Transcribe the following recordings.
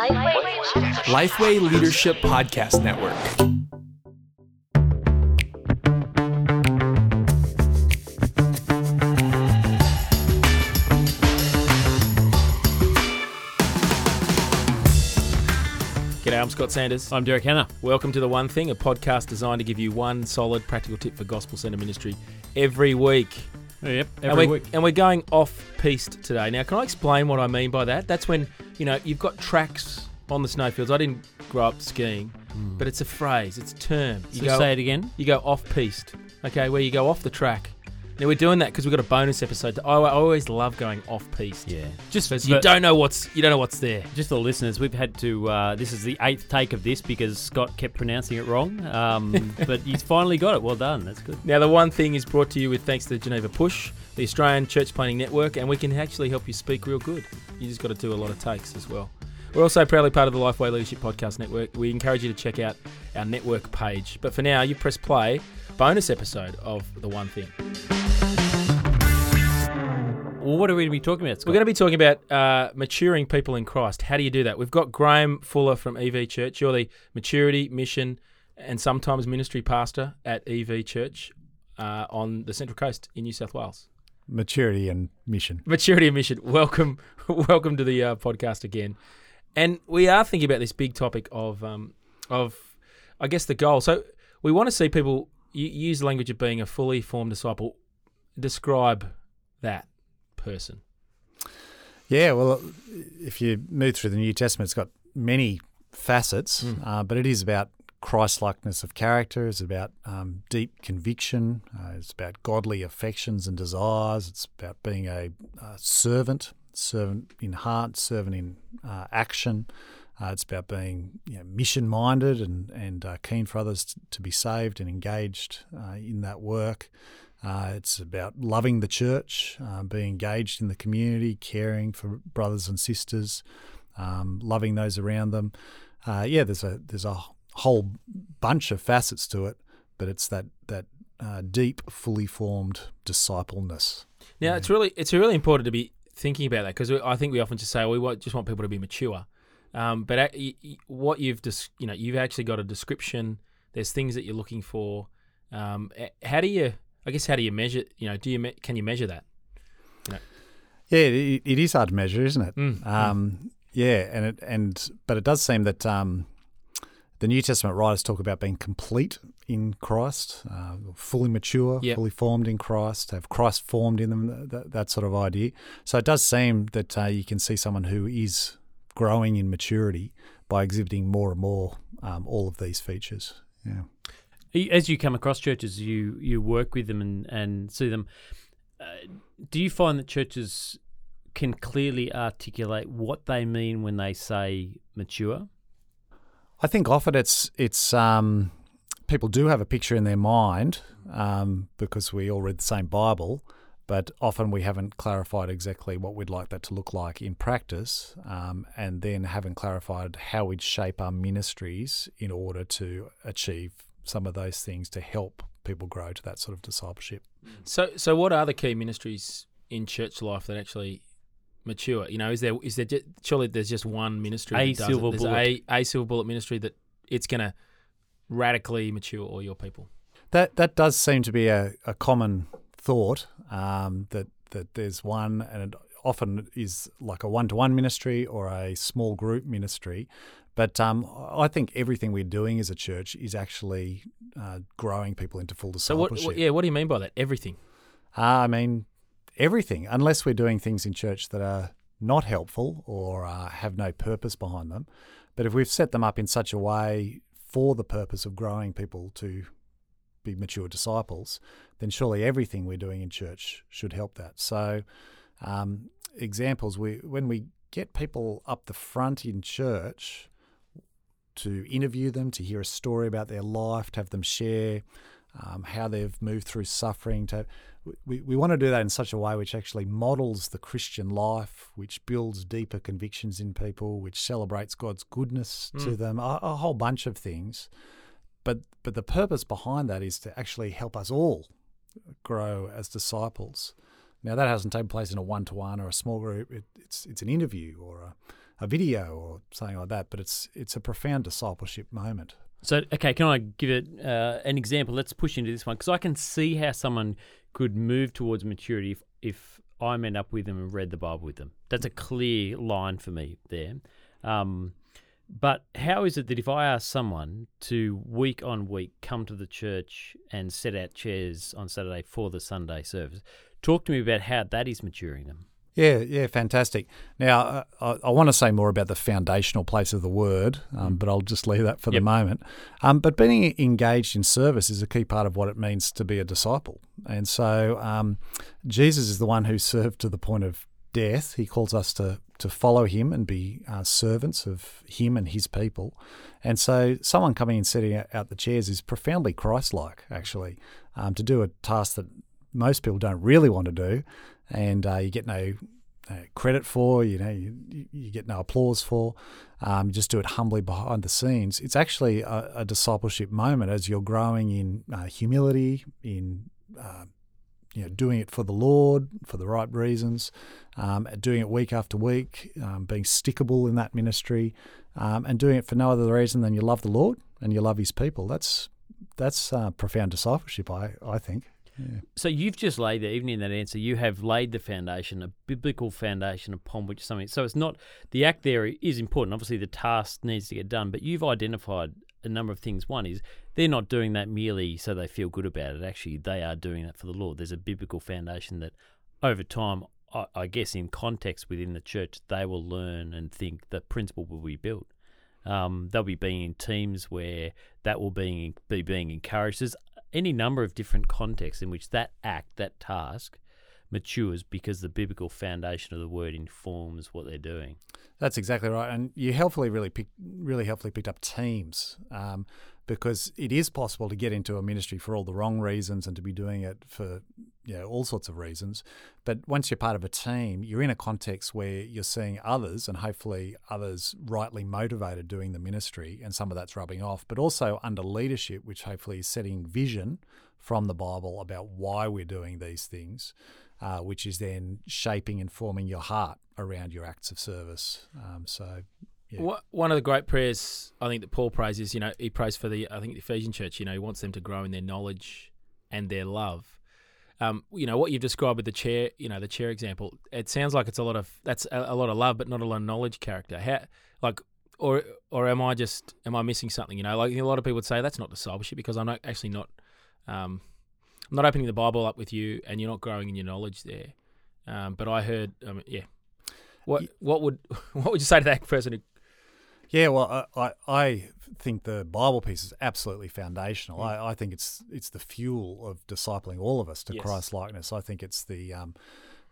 Lifeway Leadership Podcast Network. G'day, I'm Scott Sanders. I'm Derek Hanna. Welcome to The One Thing, a podcast designed to give you one solid practical tip for gospel centre ministry every week. Yep, and every we're, week. And we're going off piste today. Now, can I explain what I mean by that? That's when, you know, you've got tracks on the snowfields. I didn't grow up skiing, hmm. but it's a phrase, it's a term. You So go, say it again. you go off piste, okay, where you go off the track. Now, we're doing that because we've got a bonus episode. I, I always love going off piste. Yeah, just you but don't know what's you don't know what's there. Just for the listeners, we've had to. Uh, this is the eighth take of this because Scott kept pronouncing it wrong. Um, but he's finally got it. Well done. That's good. Now, the one thing is brought to you with thanks to Geneva Push, the Australian Church Planting Network, and we can actually help you speak real good. You just got to do a lot of takes as well. We're also proudly part of the Lifeway Leadership Podcast Network. We encourage you to check out our network page. But for now, you press play, bonus episode of The One Thing. Well, what are we going to be talking about, Scott? We're going to be talking about uh, maturing people in Christ. How do you do that? We've got Grahame Fuller from EV Church. You're the maturity, mission, and sometimes ministry pastor at EV Church uh, on the Central Coast in New South Wales. maturity and mission. Maturity and mission. Welcome, welcome to the uh, podcast again. And we are thinking about this big topic of, um, of, I guess the goal. So we want to see people use the language of being a fully formed disciple. Describe that person. Yeah, well, if you move through the New Testament, it's got many facets, Mm. uh, but it is about Christ-likeness of character. It's about um, deep conviction. Uh, it's about godly affections and desires. It's about being a, uh servant, servant in heart, servant in uh, action. Uh, it's about being you know, mission-minded and and uh, keen for others to, to be saved and engaged uh, in that work. Uh, it's about loving the church, uh, being engaged in the community, caring for brothers and sisters, um, loving those around them. Uh, yeah, there's a there's a whole bunch of facets to it, but it's that that uh, deep, fully formed discipleness. Now it's really it's really important to be thinking about that because I think we often just say well, we want, just want people to be mature, um, but ac- y- y- what you've just you know you've actually got a description. There's things that you're looking for. Um, how do you? I guess how do you measure? You know, do you me- can you measure that? Yeah, it, it is hard to measure, isn't it? Mm, Um, yeah, and it and but it does seem that um, the New Testament writers talk about being complete in Christ, uh, fully mature, Yep. fully formed in Christ, have Christ formed in them, that, that sort of idea. So it does seem that uh, you can see someone who is growing in maturity by exhibiting more and more um, all of these features. Yeah. As you come across churches, you you work with them and, and see them. Uh, do you find that churches can clearly articulate what they mean when they say mature? I think often it's it's um, people do have a picture in their mind um, because we all read the same Bible, but often we haven't clarified exactly what we'd like that to look like in practice, um, and then haven't clarified how we'd shape our ministries in order to achieve some of those things to help people grow to that sort of discipleship. So so what are the key ministries in church life that actually mature? You know, is there is there ju- surely there's just one ministry A that does silver it. Bullet. a a silver bullet ministry that it's going to radically mature all your people. That that does seem to be a, a common thought um, that that there's one, and it often is like a one to one ministry or a small group ministry. But um, I think everything we're doing as a church is actually uh, growing people into full So discipleship. what? Yeah, what do you mean by that? Everything. Uh, I mean, everything, unless we're doing things in church that are not helpful or uh, have no purpose behind them. But if we've set them up in such a way for the purpose of growing people to be mature disciples, then surely everything we're doing in church should help that. So, um, examples we when we get people up the front in church to interview them, to hear a story about their life, to have them share um, how they've moved through suffering. To we, we want to do that in such a way which actually models the Christian life, which builds deeper convictions in people, which celebrates God's goodness to Mm. them, a, a whole bunch of things. But but the purpose behind that is to actually help us all grow as disciples. Now that hasn't taken place in a one to one or a small group. It, it's it's an interview or a video or something like that. But it's it's a profound discipleship moment. So, okay, can I give it uh, an example? Let's push into this one because I can see how someone could move towards maturity if, if I met up with them and read the Bible with them. That's a clear line for me there. Um, but how is it that if I ask someone to week on week come to the church and set out chairs on Saturday for the Sunday service, talk to me about how that is maturing them. Yeah, yeah, fantastic. Now, uh, I, I, want to say more about the foundational place of the word, um, mm. but I'll just leave that for yep. the moment. Um, but being engaged in service is a key part of what it means to be a disciple. And so um, Jesus is the one who served to the point of death. He calls us to, to follow him and be uh, servants of him and his people. And so, someone coming and setting out the chairs is profoundly Christ like, actually, um, to do a task that most people don't really want to do and uh, you get no uh, credit for, you know, you, you get no applause for. Um, you just do it humbly behind the scenes. It's actually a, a discipleship moment as you're growing in uh, humility, in uh, you know, doing it for the Lord for the right reasons, um, doing it week after week, um, being stickable in that ministry, um, and doing it for no other reason than you love the Lord and you love His people. That's that's uh, profound discipleship, I I think. So you've just laid there, even in that answer, you have laid the foundation, a biblical foundation upon which something. So it's not the act there is important. Obviously, the task needs to get done, but you've identified a number of things. One is they're not doing that merely so they feel good about it. Actually, they are doing that for the Lord. There's a biblical foundation that, over time, I, guess in context within the church, they will learn and think the principle will be built. Um, they'll be being in teams where that will be, be being encouraged. There's any number of different contexts in which that act, that task, matures because the biblical foundation of the word informs what they're doing. That's exactly right, and you helpfully really pick, really helpfully picked up teams um, because it is possible to get into a ministry for all the wrong reasons and to be doing it for you know, all sorts of reasons. But once you're part of a team, you're in a context where you're seeing others and hopefully others rightly motivated doing the ministry, and some of that's rubbing off, but also under leadership, which hopefully is setting vision from the Bible about why we're doing these things. Uh, which is then shaping and forming your heart around your acts of service. Um, so yeah. One of the great prayers I think that Paul prays is, you know, he prays for the I think the Ephesian church. You know, he wants them to grow in their knowledge and their love. Um, you know what you've described with the chair, you know, the chair example. It sounds like it's a lot of that's a, a lot of love, but not a lot of knowledge character. How, like, or or am I just am I missing something? You know, like a lot of people would say that's not discipleship because I'm not actually not, um, I'm not opening the Bible up with you, and you're not growing in your knowledge there. Um, but I heard, um, yeah. What what would what would you say to that person who yeah, well, I, I think the Bible piece is absolutely foundational. Mm. I, I think it's it's the fuel of discipling all of us to yes. Christ likeness. I think it's the um,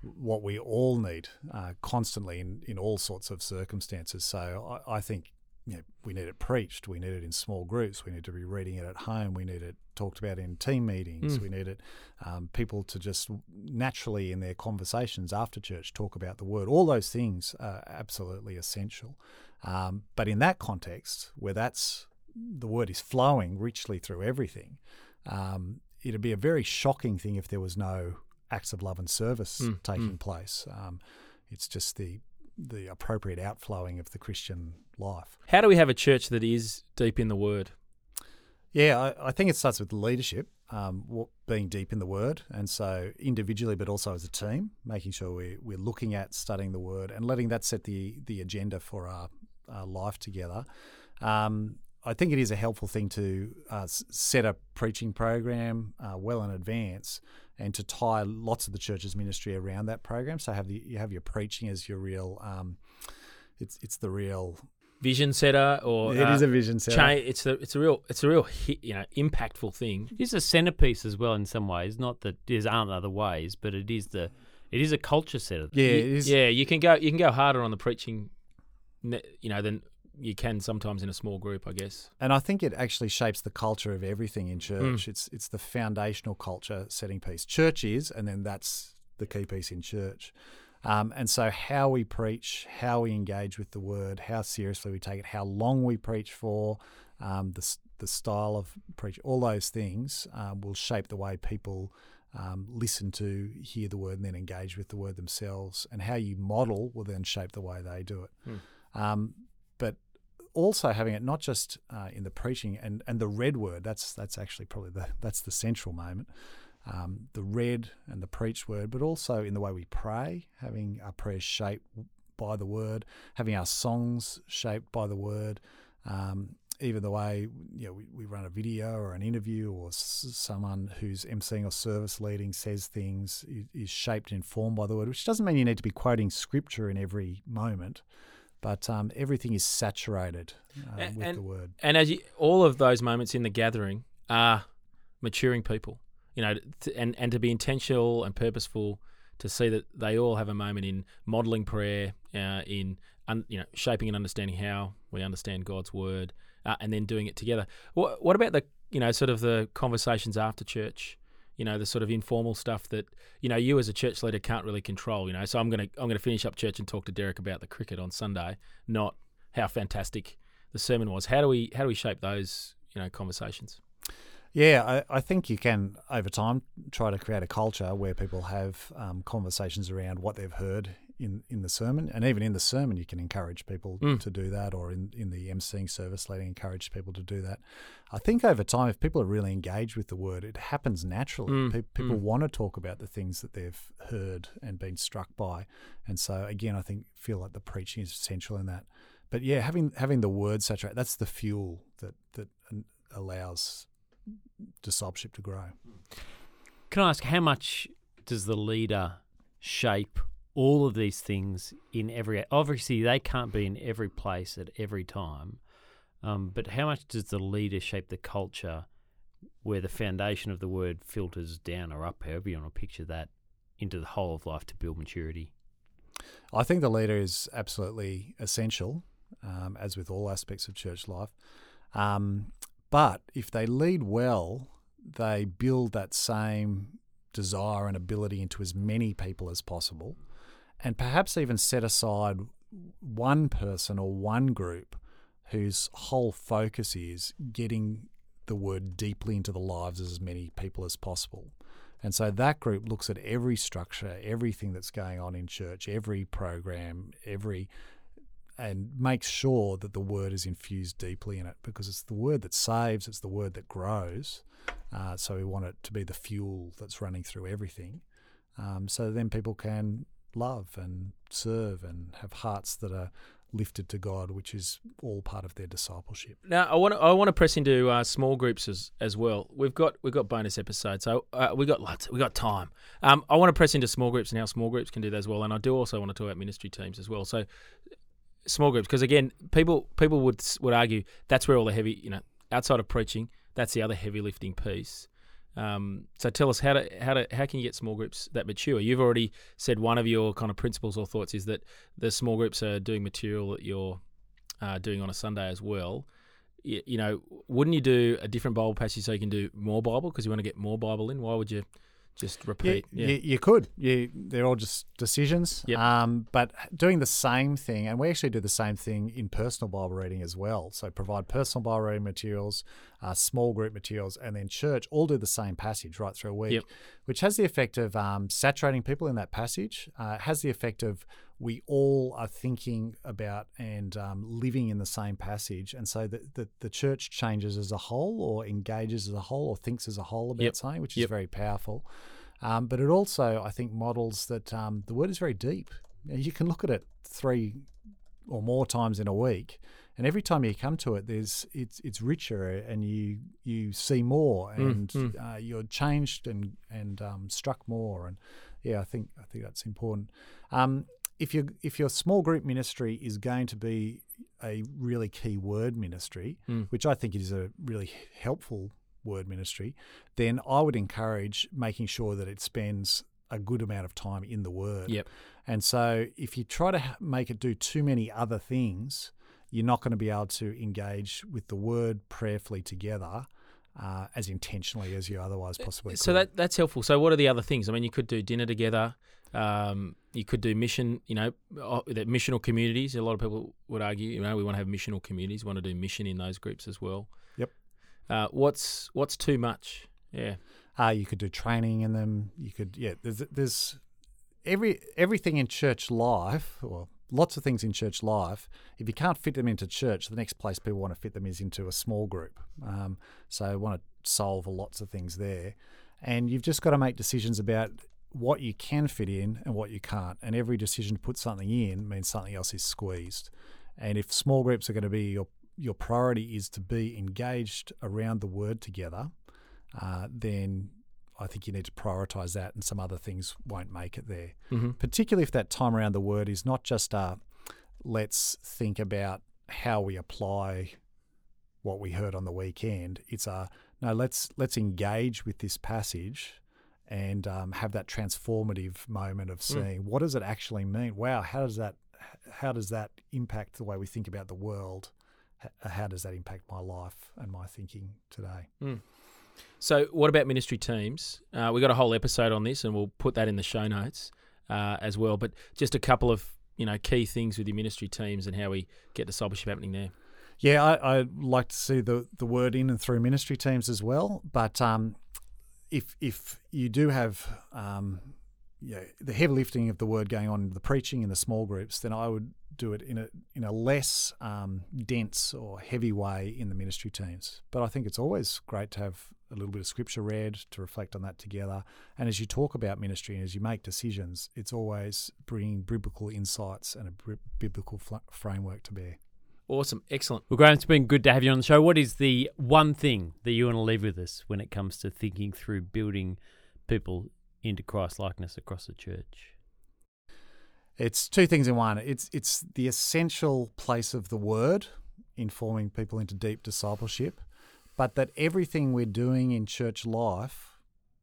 what we all need uh, constantly in, in all sorts of circumstances. So I, I think you know, we need it preached. We need it in small groups. We need to be reading it at home. We need it talked about in team meetings. Mm. We need it um, people to just naturally in their conversations after church talk about the word. All those things are absolutely essential. Um, but in that context, where that's the word is flowing richly through everything, um, it'd be a very shocking thing if there was no acts of love and service mm, taking mm. place. Um, it's just the the appropriate outflowing of the Christian life. How do we have a church that is deep in the Word? Yeah, I, I think it starts with leadership, um, being deep in the Word, and so individually, but also as a team, making sure we, we're looking at studying the Word and letting that set the the agenda for our uh, life together. Um, I think it is a helpful thing to uh, set a preaching program uh, well in advance and to tie lots of the church's ministry around that program. So have the, you have your preaching as your real, um, it's it's the real vision setter or it uh, is a vision setter. Cha- it's a it's a real it's a real hit, you know impactful thing. It's a centerpiece as well in some ways. Not that there aren't other ways, but it is the it is a culture setter. Yeah, you, yeah. You can go you can go harder on the preaching you know, than you can sometimes in a small group, I guess. And I think it actually shapes the culture of everything in church. Mm. It's it's the foundational culture setting piece. Church is, and then that's the key piece in church. Um, and so, how we preach, how we engage with the word, how seriously we take it, how long we preach for, um, the the style of preach, all those things um, will shape the way people um, listen to, hear the word, and then engage with the word themselves. And how you model will then shape the way they do it. Hmm. Um, but also having it not just uh, in the preaching and, and the red word. That's that's actually probably the that's the central moment. Um, the read and the preached word, but also in the way we pray, having our prayers shaped by the word, having our songs shaped by the word, um, even the way you know we, we run a video or an interview or s- someone who's emceeing or service leading says things is, is shaped and informed by the word, which doesn't mean you need to be quoting scripture in every moment, but um, everything is saturated uh, And- with and- the word. And as you, all of those moments in the gathering are maturing people, you know, to, and and to be intentional and purposeful to see that they all have a moment in modeling prayer, uh, in un, you know shaping and understanding how we understand God's word, uh, and then doing it together. What what about the you know sort of the conversations after church? You know the sort of informal stuff that you know you as a church leader can't really control. You know, so I'm gonna I'm gonna finish up church and talk to Derek about the cricket on Sunday, not how fantastic the sermon was. How do we how do we shape those you know conversations? Yeah, I, I think you can over time try to create a culture where people have um, conversations around what they've heard in, in the sermon, and even in the sermon, you can encourage people Mm. to do that, or in, in the emceeing service leading, encourage people to do that. I think over time, if people are really engaged with the word, it happens naturally. Mm, Pe- people mm. want to talk about the things that they've heard and been struck by, and so again, I think feel like the preaching is essential in that. But yeah, having having the word saturate that's the fuel that that um, allows discipleship to grow. Can I ask how much does the leader shape all of these things in every? Obviously, they can't be in every place at every time, um, but how much does the leader shape the culture where the foundation of the word filters down or up, however you want to picture that, into the whole of life to build maturity? I think the leader is absolutely essential, um, as with all aspects of church life. Um, but if they lead well, they build that same desire and ability into as many people as possible, and perhaps even set aside one person or one group whose whole focus is getting the word deeply into the lives of as many people as possible. And so that group looks at every structure, everything that's going on in church, every program, every and makes sure that the word is infused deeply in it because it's the word that saves, it's the word that grows. Uh, so we want it to be the fuel that's running through everything. Um, so then people can love and serve and have hearts that are lifted to God, which is all part of their discipleship. Now I want to I want to press into uh, small groups as as well. We've got we've got bonus episodes, so uh, we got lots. We got time. Um, I want to press into small groups and how small groups can do that as well. And I do also want to talk about ministry teams as well. So small groups, because again, people people would would argue that's where all the heavy, you know, outside of preaching, that's the other heavy lifting piece. Um, so tell us how to how to how can you get small groups that mature? You've already said one of your kind of principles or thoughts is that the small groups are doing material that you're uh, doing on a Sunday as well. You, you know, wouldn't you do a different Bible passage so you can do more Bible because you want to get more Bible in? Why would you just repeat? You, you, you could. You, they're all just decisions. Yep. Um, but doing the same thing, and we actually do the same thing in personal Bible reading as well. So provide personal Bible reading materials, uh, small group materials, and then church all do the same passage right through a week, Yep. which has the effect of um, saturating people in that passage. Uh, has the effect of we all are thinking about and um, living in the same passage, and so the, the the church changes as a whole, or engages as a whole, or thinks as a whole about Yep. something, which is Yep. very powerful. Um, but it also, I think, models that um, the word is very deep. You can look at it three or more times in a week, and every time you come to it, there's it's it's richer, and you you see more, Mm, and mm. Uh, you're changed and and um, struck more, and yeah, I think I think that's important. Um, if you if your small group ministry is going to be a really key word ministry, Mm. which I think is a really helpful word ministry, then I would encourage making sure that it spends a good amount of time in the word. Yep. And so if you try to make it do too many other things, you're not going to be able to engage with the word prayerfully together uh, as intentionally as you otherwise possibly So could. that that's helpful. So what are the other things? I mean, you could do dinner together. Um, you could do mission. You know, uh, that missional communities. A lot of people would argue. You know, we want to have missional communities. Want to do mission in those groups as well. Yep. Uh, what's what's too much? Yeah. Uh, you could do training in them. You could, yeah. There's there's every everything in church life or lots of things in church life. If you can't fit them into church, the next place people want to fit them is into a small group. Um, so want to solve lots of things there. And you've just got to make decisions about what you can fit in and what you can't. And every decision to put something in means something else is squeezed. And if small groups are going to be your your priority is to be engaged around the word together, uh, then I think you need to prioritize that, and some other things won't make it there. Mm-hmm. Particularly if that time around the word is not just a let's think about how we apply what we heard on the weekend. It's a no, let's let's engage with this passage and um, have that transformative moment of seeing what does it actually mean. Wow, how does that how does that impact the way we think about the world? H- How does that impact my life and my thinking today? So, what about ministry teams? Uh, we got a whole episode on this, and we'll put that in the show notes uh, as well. But just a couple of you know key things with your ministry teams and how we get discipleship happening there. Yeah, I, I like to see the, the word in and through ministry teams as well. But um, if if you do have um, yeah, the heavy lifting of the word going on in the preaching in the small groups, then I would do it in a in a less um, dense or heavy way in the ministry teams. But I think it's always great to have a little bit of scripture read to reflect on that together. And as you talk about ministry and as you make decisions, it's always bringing biblical insights and a biblical fl- framework to bear. Awesome, excellent. Well, Grahame, it's been good to have you on the show. What is the one thing that you want to leave with us when it comes to thinking through building people into Christ likeness across the church? It's two things in one. It's it's the essential place of the word in forming people into deep discipleship, but that everything we're doing in church life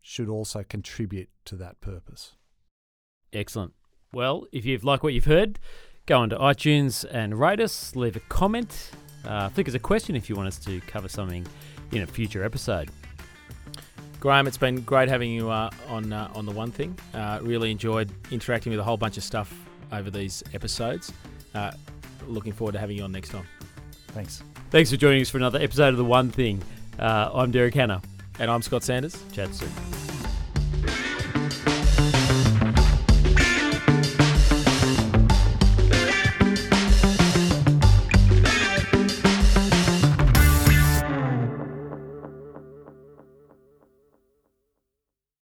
should also contribute to that purpose. Excellent. Well, if you've liked what you've heard, go onto iTunes and rate us, leave a comment, uh, flick us a question if you want us to cover something in a future episode. Grahame, it's been great having you uh, on uh, on the one thing. Uh, really enjoyed interacting with a whole bunch of stuff over these episodes. Uh, looking forward to having you on next time. Thanks. Thanks for joining us for another episode of The One Thing. Uh, I'm Derek Hanna. And I'm Scott Sanders. Chat soon.